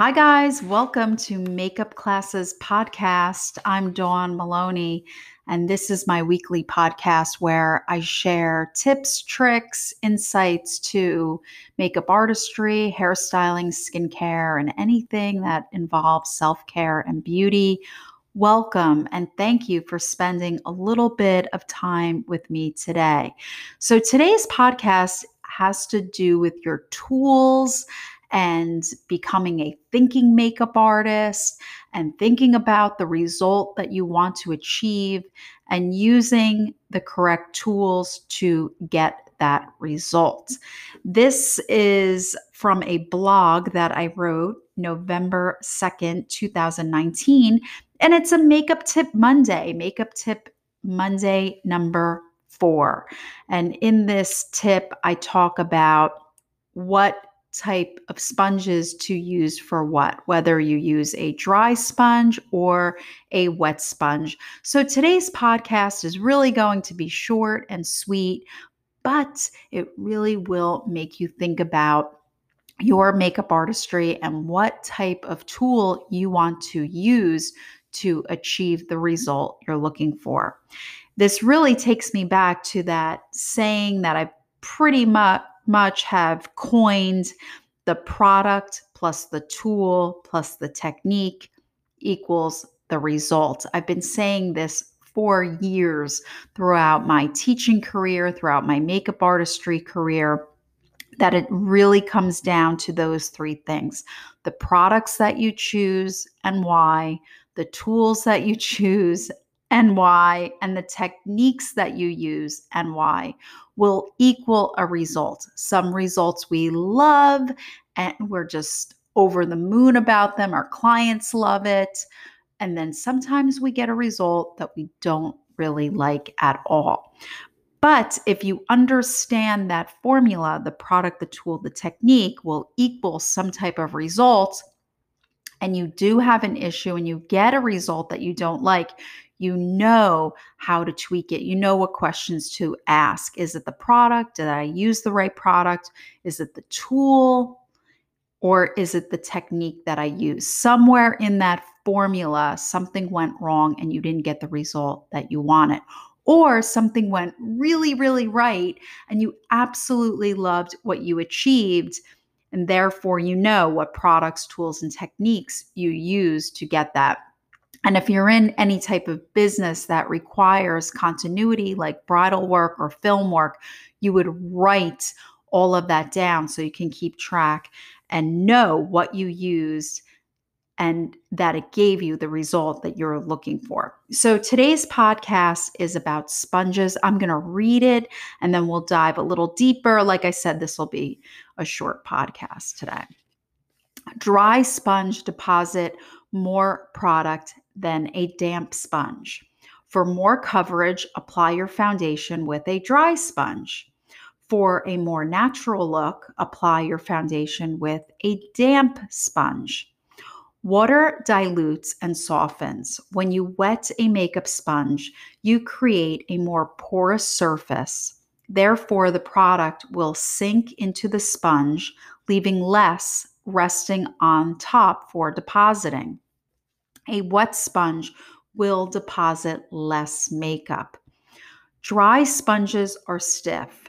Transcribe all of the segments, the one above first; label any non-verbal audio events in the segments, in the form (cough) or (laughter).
Hi, guys. Welcome to Makeup Classes Podcast. I'm Dawn Maloney, and this is my weekly podcast where I share tips, tricks, insights to makeup artistry, hairstyling, skincare, and anything that involves self care and beauty. Welcome and thank you for spending a little bit of time with me today. So, today's podcast has to do with your tools and becoming a thinking makeup artist and thinking about the result that you want to achieve and using the correct tools to get that result. This is from a blog that I wrote November 2nd, 2019, and it's a makeup tip Monday, makeup tip Monday number four. And in this tip, I talk about what type of sponges to use for what, whether you use a dry sponge or a wet sponge. So today's podcast is really going to be short and sweet, but it really will make you think about your makeup artistry and what type of tool you want to use to achieve the result you're looking for. This really takes me back to that saying that I pretty much much have coined the product plus the tool plus the technique equals the result. I've been saying this for years throughout my teaching career, throughout my makeup artistry career, that it really comes down to those three things the products that you choose and why, the tools that you (laughs) choose and why, and the techniques that you use and why will equal a result. Some results we love and we're just over the moon about them. Our clients love it. And then sometimes we get a result that we don't really like at all. But if you understand that formula, the product, the tool, the technique will equal some type of result, and you do have an issue and you get a result that you don't like, you know how to tweak it. You know what questions to ask. Is it the product? Did I use the right product? Is it the tool? Or is it the technique that I use? Somewhere in that formula, something went wrong and you didn't get the result that you wanted. Or something went really, really right and you absolutely loved what you achieved. And therefore, you know what products, tools, and techniques you use to get that and if you're in any type of business that requires continuity, like bridal work or film work, you would write all of that down so you can keep track and know what you used and that it gave you the result that you're looking for. So today's podcast is about sponges. I'm going to read it and then we'll dive a little deeper. Like I said, this will be a short podcast today. Dry sponge deposit more product than a damp sponge. For more coverage, apply your foundation with a dry sponge. For a more natural look, apply your foundation with a damp sponge. Water dilutes and softens. When you wet a makeup sponge, you create a more porous surface. Therefore, the product will sink into the sponge, leaving less resting on top for depositing. A wet sponge will deposit less makeup. Dry sponges are stiff.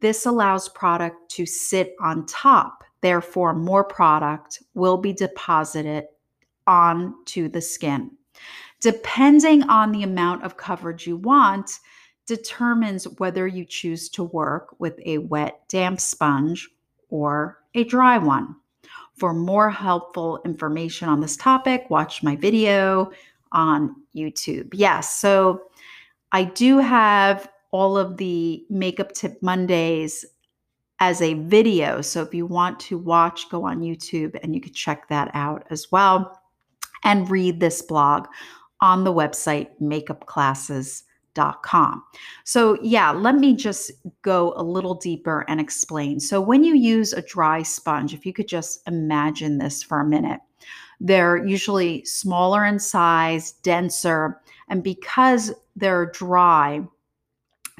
This allows product to sit on top. Therefore, more product will be deposited onto the skin. Depending on the amount of coverage you want, determines whether you choose to work with a wet, damp sponge or a dry one. For more helpful information on this topic, watch my video on YouTube. Yes, so I do have all of the Makeup Tip Mondays as a video. So if you want to watch, go on YouTube and you can check that out as well and read this blog on the website Makeup Classes com. So, yeah, let me just go a little deeper and explain. So, when you use a dry sponge, if you could just imagine this for a minute, they're usually smaller in size, denser, and because they're dry,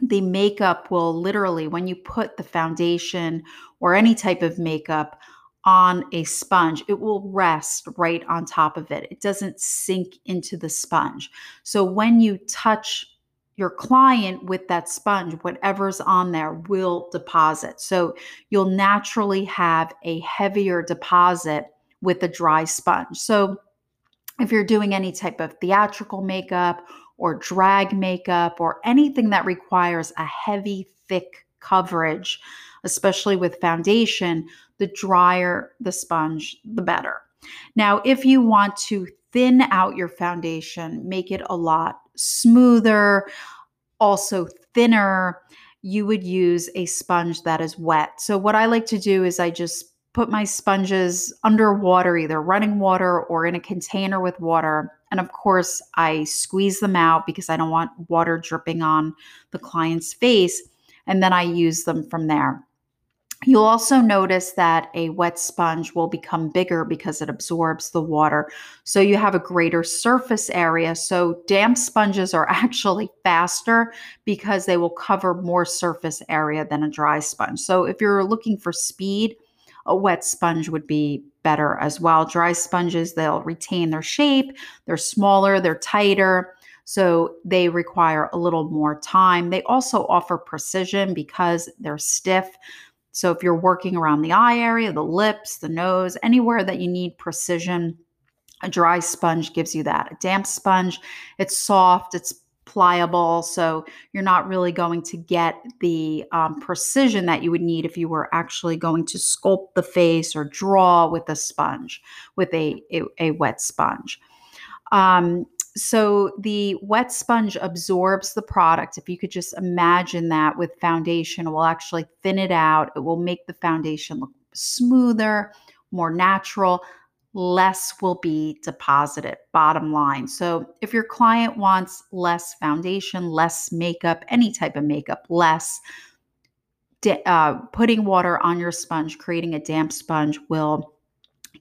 the makeup will literally, when you put the foundation or any type of makeup on a sponge, it will rest right on top of it. It doesn't sink into the sponge. So when you touch your client with that sponge, whatever's on there will deposit. So you'll naturally have a heavier deposit with a dry sponge. So if you're doing any type of theatrical makeup or drag makeup or anything that requires a heavy, thick coverage, especially with foundation, the drier the sponge, the better. Now, if you want to thin out your foundation, make it a lot smoother, also thinner, you would use a sponge that is wet. So, what I like to do is I just put my sponges under water, either running water or in a container with water. And of course, I squeeze them out because I don't want water dripping on the client's face. And then I use them from there. You'll also notice that a wet sponge will become bigger because it absorbs the water. So you have a greater surface area. So damp sponges are (laughs) actually faster because they will cover more surface area than a dry sponge. So if you're looking for speed, a wet sponge would be better as well. Dry sponges, they'll retain their shape, they're smaller, they're tighter. So they require a little more time. They also offer precision because they're stiff. So if you're working around the eye area, the lips, the nose, anywhere that you need precision, a dry sponge gives you that. A damp sponge, it's soft, it's pliable, so you're not really going to get the um, precision that you would need if you were actually going to sculpt the face or draw with a sponge, with a, a, a wet sponge. Um, so the wet sponge absorbs the product. If you could just imagine that with foundation, it will actually thin it out. It will make the foundation look smoother, more natural. Less will be deposited, bottom line. So, if your client wants less foundation, less makeup, any type of makeup, less, uh, putting water on your sponge, creating a damp sponge will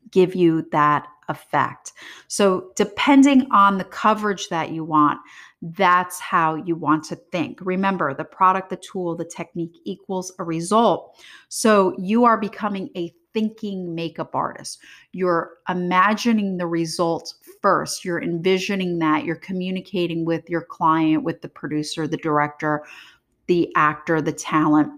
give you that effect. So, depending on the coverage that you want, that's how you want to think. Remember, the product, the tool, the technique equals a result. So, you are becoming a thinking makeup artist. You're imagining the result first. You're envisioning that. You're communicating with your client, with the producer, the director, the actor, the talent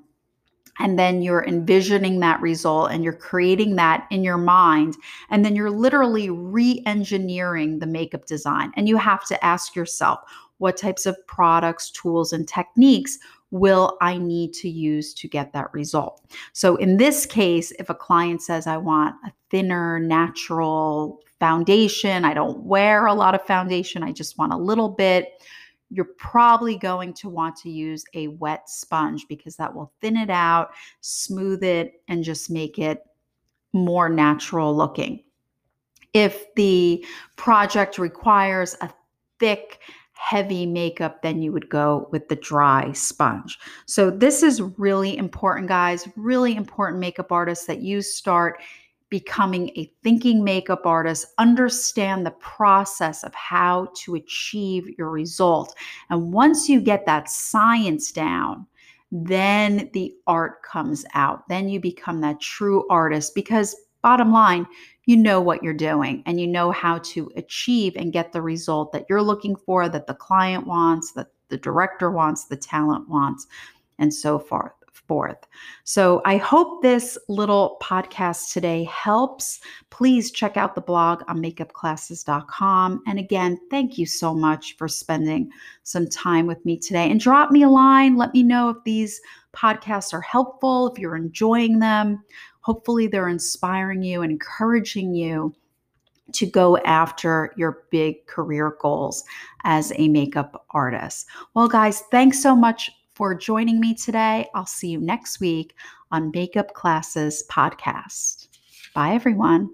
and then you're envisioning that result and you're creating that in your mind and then you're literally re-engineering the makeup design. And you have to ask yourself what types of products tools and techniques will i need to use to get that result? So in this case if a client says i want a thinner natural foundation. I don't wear a lot of foundation. I just want a little bit you're probably going to want to use a wet sponge because that will thin it out, smooth it, and just make it more natural looking. If the project requires a thick, heavy makeup, then you would go with the dry sponge. So, this is really important, guys. Really important makeup artists that you start becoming a thinking makeup artist, understand the process of how to achieve your result. And once you get that science down, then the art comes out. Then you become that true artist because, bottom line, you know what you're doing and you know how to achieve and get the result that you're looking for, that the client wants, that the director wants, the talent wants, and so forth forth. So I hope this little podcast today helps. Please check out the blog on makeupclasses.com. And again, thank you so much for spending some time with me today. And drop me a line. Let me know if these podcasts are helpful, if you're enjoying them. Hopefully, they're inspiring you and encouraging you to go after your big career goals as a makeup artist. Well, guys, thanks so much for joining me today. I'll see you next week on Makeup Classes Podcast. Bye, everyone.